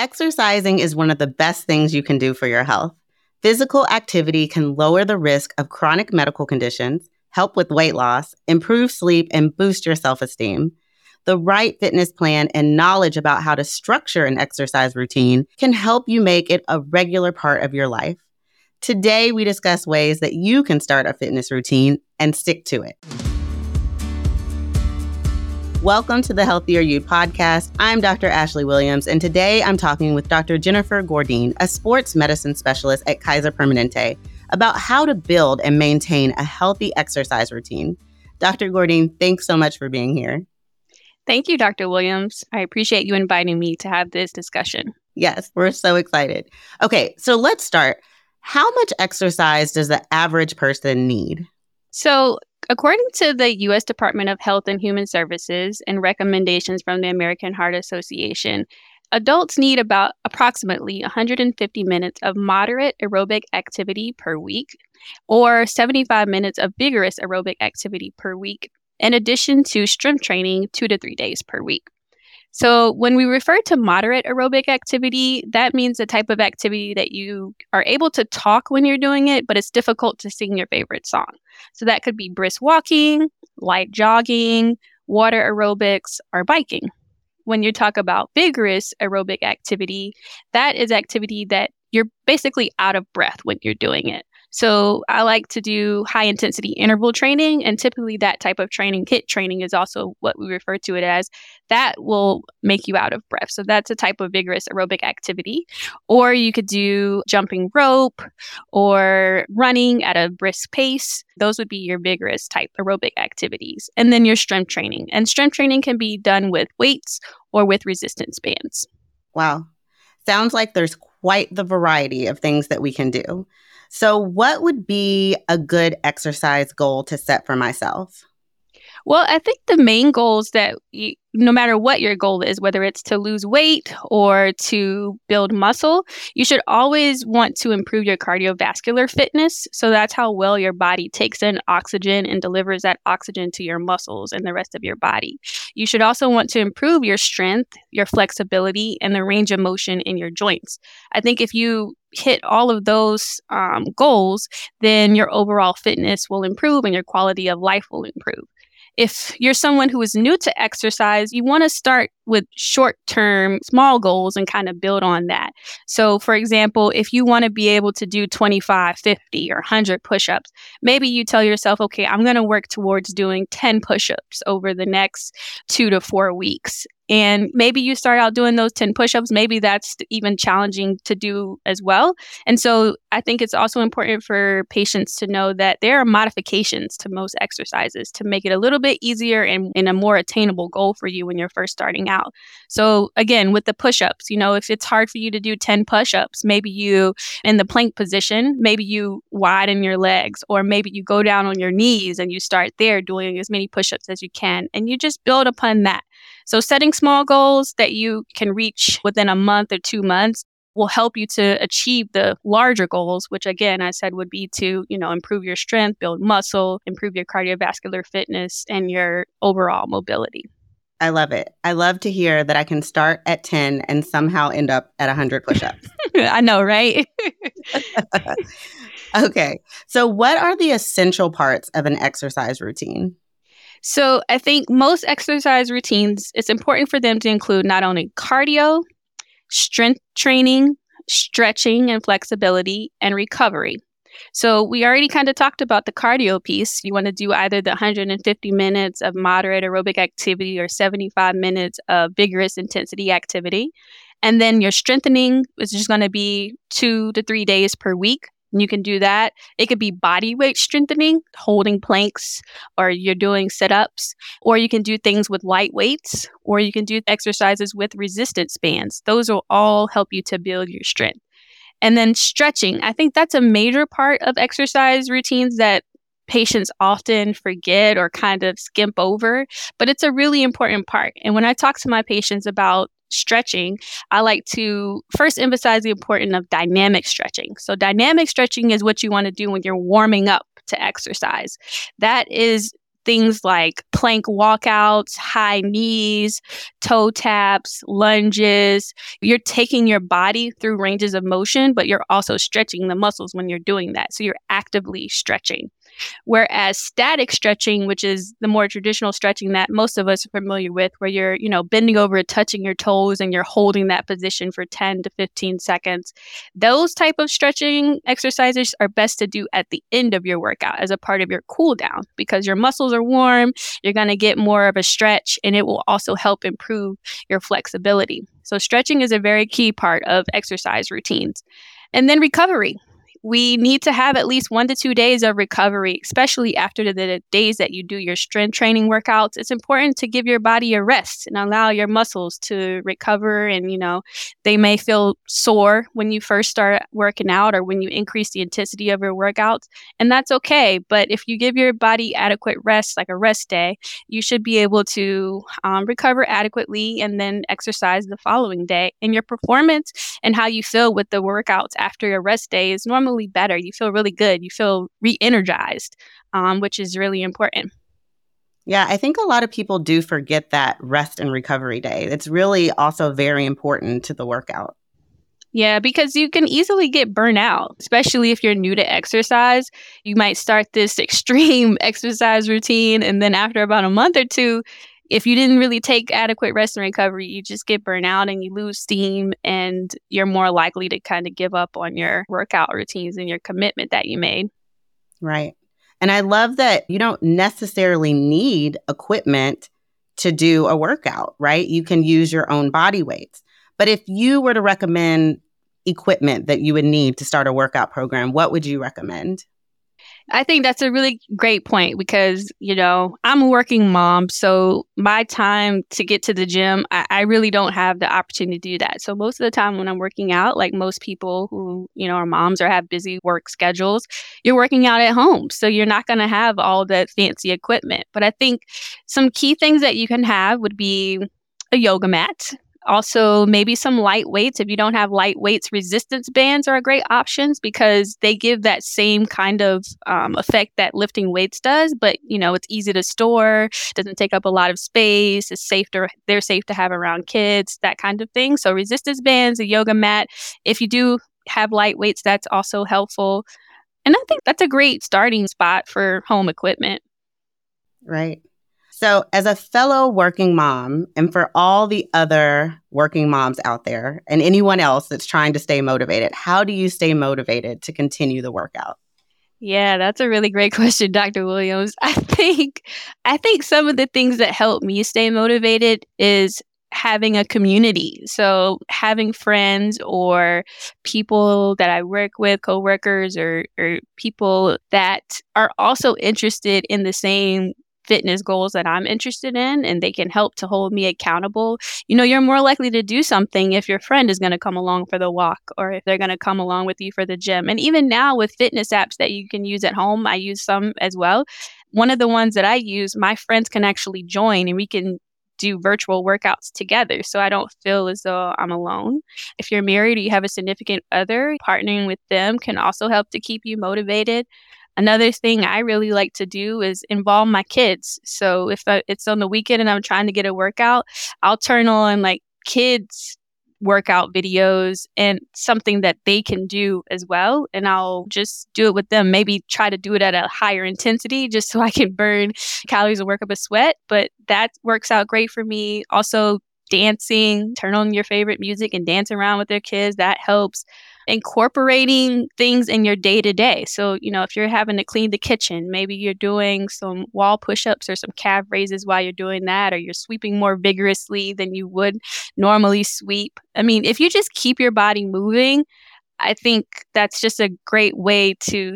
Exercising is one of the best things you can do for your health. Physical activity can lower the risk of chronic medical conditions, help with weight loss, improve sleep, and boost your self esteem. The right fitness plan and knowledge about how to structure an exercise routine can help you make it a regular part of your life. Today, we discuss ways that you can start a fitness routine and stick to it. Welcome to the Healthier You podcast. I'm Dr. Ashlee Williams, and today I'm talking with Dr. Jennifer Gourdin, a sports medicine specialist at Kaiser Permanente, about how to build and maintain a healthy exercise routine. Dr. Gourdin, thanks so much for being here. Thank you, Dr. Williams. I appreciate you inviting me to have this discussion. Yes, we're so excited. Okay, so let's start. How much exercise does the average person need? So, According to the U.S. Department of Health and Human Services and recommendations from the American Heart Association, adults need about approximately 150 minutes of moderate aerobic activity per week or 75 minutes of vigorous aerobic activity per week, in addition to strength training two to three days per week. So, when we refer to moderate aerobic activity, that means the type of activity that you are able to talk when you're doing it, but it's difficult to sing your favorite song. So, that could be brisk walking, light jogging, water aerobics, or biking. When you talk about vigorous aerobic activity, that is activity that you're basically out of breath when you're doing it. So I like to do high intensity interval training, and typically that type of training, HIIT training, is also what we refer to it as. That will make you out of breath. So that's a type of vigorous aerobic activity. Or you could do jumping rope or running at a brisk pace. Those would be your vigorous type aerobic activities. And then your strength training. And strength training can be done with weights or with resistance bands. Wow. Sounds like there's quite the variety of things that we can do. So, what would be a good exercise goal to set for myself? Well, I think the main goals that you, no matter what your goal is, whether it's to lose weight or to build muscle, you should always want to improve your cardiovascular fitness. So that's how well your body takes in oxygen and delivers that oxygen to your muscles and the rest of your body. You should also want to improve your strength, your flexibility, and the range of motion in your joints. I think if you hit all of those um, goals, then your overall fitness will improve and your quality of life will improve if you're someone who is new to exercise, you want to start with short term, small goals and kind of build on that. So, for example, if you want to be able to do 25, 50, or 100 push ups, maybe you tell yourself, okay, I'm going to work towards doing 10 push ups over the next two to four weeks. And maybe you start out doing those 10 push ups. Maybe that's even challenging to do as well. And so I think it's also important for patients to know that there are modifications to most exercises to make it a little bit easier and, and a more attainable goal for you when you're first starting out. So again, with the push ups, you know, if it's hard for you to do 10 push ups, maybe you in the plank position, maybe you widen your legs, or maybe you go down on your knees and you start there doing as many push ups as you can. And you just build upon that. So, setting small goals that you can reach within a month or two months will help you to achieve the larger goals which again i said would be to you know improve your strength build muscle improve your cardiovascular fitness and your overall mobility i love it. I love to hear that i can start at 10 and somehow end up at 100 push-ups. I know right? Okay so what are the essential parts of an exercise routine? So I think most exercise routines, it's important for them to include not only cardio, strength training, stretching and flexibility, and recovery. So we already kind of talked about the cardio piece. You want to do either the 150 minutes of moderate aerobic activity or 75 minutes of vigorous intensity activity. And then your strengthening is just going to be two to three days per week. And You can do that. It could be body weight strengthening, holding planks, or you're doing sit ups, or you can do things with light weights, or you can do exercises with resistance bands. Those will all help you to build your strength. And then stretching. I think that's a major part of exercise routines that patients often forget or kind of skimp over, but it's a really important part. And when I talk to my patients about stretching, I like to first emphasize the importance of dynamic stretching. So, dynamic stretching is what you want to do when you're warming up to exercise. That is things like plank walkouts, high knees, toe taps, lunges. You're taking your body through ranges of motion, but you're also stretching the muscles when you're doing that. So you're actively stretching. Whereas static stretching, which is the more traditional stretching that most of us are familiar with, where you're, you know, bending over, touching your toes, and you're holding that position for 10 to 15 seconds, those type of stretching exercises are best to do at the end of your workout as a part of your cool down because your muscles are warm, you're going to get more of a stretch, and it will also help improve your flexibility. So stretching is a very key part of exercise routines. And then recovery we need to have at least one to two days of recovery, especially after the, days that you do your strength training workouts. It's important to give your body a rest and allow your muscles to recover. And, you know, they may feel sore when you first start working out or when you increase the intensity of your workouts. And that's okay. But if you give your body adequate rest, like a rest day, you should be able to um, recover adequately and then exercise the following day. And your performance and how you feel with the workouts after your rest day is normally better. You feel really good. You feel re energized, um, which is really important. Yeah, I think a lot of people do forget that rest and recovery day. It's really also very important to the workout. Yeah, because you can easily get burnt out, especially if you're new to exercise. You might start this extreme exercise routine, and then after about a month or two, if you didn't really take adequate rest and recovery, you just get burnt out and you lose steam and you're more likely to kind of give up on your workout routines and your commitment that you made. Right. And I love that you don't necessarily need equipment to do a workout, right? You can use your own body weights. But if you were to recommend equipment that you would need to start a workout program, what would you recommend? I think that's a really great point because, you know, I'm a working mom. So my time to get to the gym, I, I, really don't have the opportunity to do that. So most of the time when I'm working out, like most people who, you know, are moms or have busy work schedules, you're working out at home. So you're not going to have all that fancy equipment. But I think some key things that you can have would be a yoga mat also, maybe some light weights. If you don't have light weights, resistance bands are a great options because they give that same kind of um, effect that lifting weights does. But you know, it's easy to store, doesn't take up a lot of space. It's safe to they're safe to have around kids, that kind of thing. So resistance bands, a yoga mat. If you do have light weights, that's also helpful. And I think that's a great starting spot for home equipment. Right. So, as a fellow working mom, and for all the other working moms out there and anyone else that's trying to stay motivated, how do you stay motivated to continue the workout? Yeah, that's a really great question, Dr. Williams. I think I think some of the things that help me stay motivated is having a community. So having friends or people that I work with, coworkers or or people that are also interested in the same fitness goals that I'm interested in and they can help to hold me accountable, you know, you're more likely to do something if your friend is going to come along for the walk or if they're going to come along with you for the gym. And even now with fitness apps that you can use at home, I use some as well. One of the ones that I use, my friends can actually join and we can do virtual workouts together. So I don't feel as though I'm alone. If you're married or you have a significant other, partnering with them can also help to keep you motivated. Another thing I really like to do is involve my kids. So if it's on the weekend and I'm trying to get a workout, I'll turn on like kids workout videos and something that they can do as well. And I'll just do it with them. Maybe try to do it at a higher intensity just so I can burn calories and work up a sweat. But that works out great for me. Also, dancing, turn on your favorite music and dance around with their kids. That helps incorporating things in your day to day. So, you know, if you're having to clean the kitchen, maybe you're doing some wall push ups or some calf raises while you're doing that, or you're sweeping more vigorously than you would normally sweep. I mean, if you just keep your body moving, I think that's just a great way to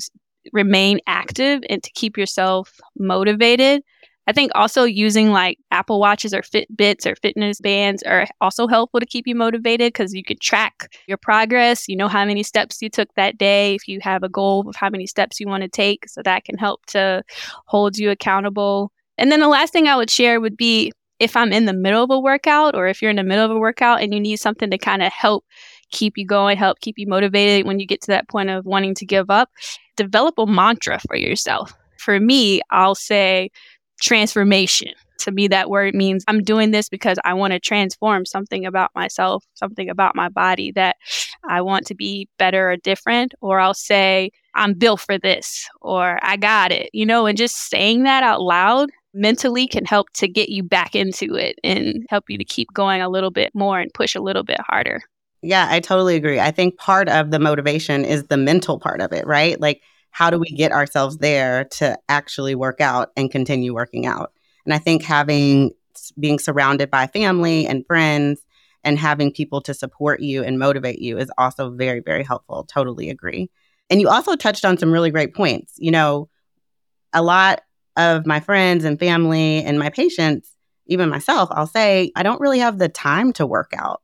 remain active and to keep yourself motivated. I think also using like Apple Watches or Fitbits or fitness bands are also helpful to keep you motivated because you can track your progress. You know how many steps you took that day if you have a goal of how many steps you want to take. So that can help to hold you accountable. And then the last thing I would share would be if I'm in the middle of a workout or if you're in the middle of a workout and you need something to kind of help keep you going, help keep you motivated when you get to that point of wanting to give up, develop a mantra for yourself. For me, I'll say, transformation. To me, that word means I'm doing this because I want to transform something about myself, something about my body that I want to be better or different. Or I'll say, I'm built for this, or I got it, you know, and just saying that out loud mentally can help to get you back into it and help you to keep going a little bit more and push a little bit harder. Yeah, I totally agree. I think part of the motivation is the mental part of it, right? Like, how do we get ourselves there to actually work out and continue working out? And I think having being surrounded by family and friends and having people to support you and motivate you is also very, very helpful. Totally agree. And you also touched on some really great points. You know, a lot of my friends and family and my patients, even myself, I'll say, I don't really have the time to work out.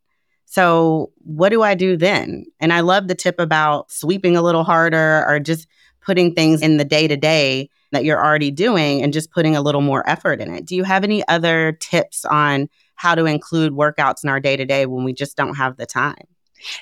So, what do I do then? And I love the tip about sweeping a little harder or just putting things in the day to day that you're already doing and just putting a little more effort in it. Do you have any other tips on how to include workouts in our day to day when we just don't have the time?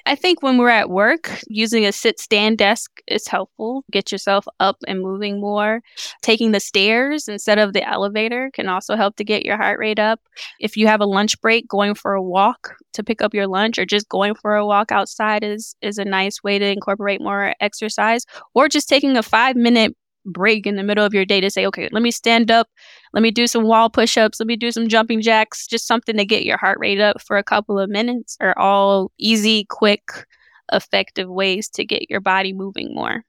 I think when we're at work, using a sit stand desk is helpful. Get yourself up and moving more. Taking the stairs instead of the elevator can also help to get your heart rate up. If you have a lunch break, going for a walk to pick up your lunch or just going for a walk outside is is a nice way to incorporate more exercise or just taking a 5 minute break in the middle of your day to say, okay, let me stand up, let me do some wall push ups, let me do some jumping jacks, just something to get your heart rate up for a couple of minutes are all easy, quick, effective ways to get your body moving more.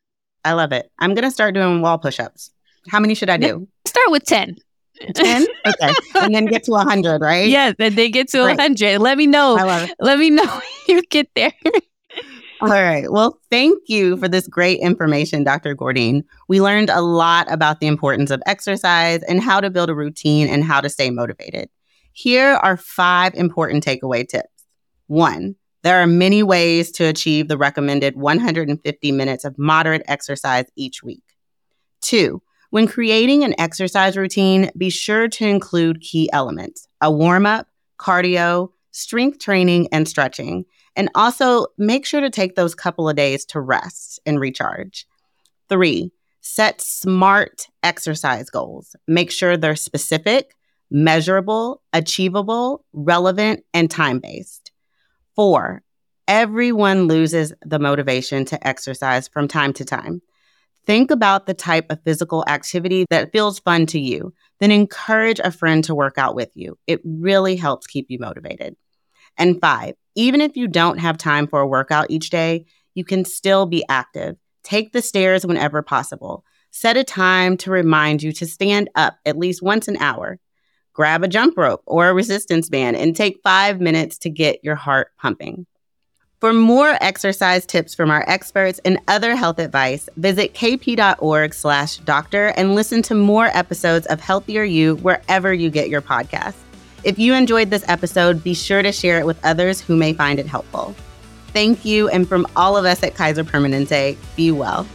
I love it. I'm going to start doing wall push ups. How many should I do? Start with 10. 10? Okay. and then get to 100, right? Yeah, then they get to Great. 100. Let me know. I love it. Let me know you get there. All right. Well, thank you for this great information, Dr. Gourdin. We learned a lot about the importance of exercise and how to build a routine and how to stay motivated. Here are five important takeaway tips. One, there are many ways to achieve the recommended 150 minutes of moderate exercise each week. Two, when creating an exercise routine, be sure to include key elements a warm up, cardio, strength training, and stretching and also make sure to take those couple of days to rest and recharge. Three, set smart exercise goals. Make sure they're specific, measurable, achievable, relevant, and time based. Four, everyone loses the motivation to exercise from time to time. Think about the type of physical activity that feels fun to you, then encourage a friend to work out with you. It really helps keep you motivated. And five, even if you don't have time for a workout each day, you can still be active. Take the stairs whenever possible. Set a time to remind you to stand up at least once an hour. Grab a jump rope or a resistance band and take five minutes to get your heart pumping. For more exercise tips from our experts and other health advice, visit kp.org slash doctor and listen to more episodes of Healthier You wherever you get your podcasts. If you enjoyed this episode, be sure to share it with others who may find it helpful. Thank you, and from all of us at Kaiser Permanente, be well.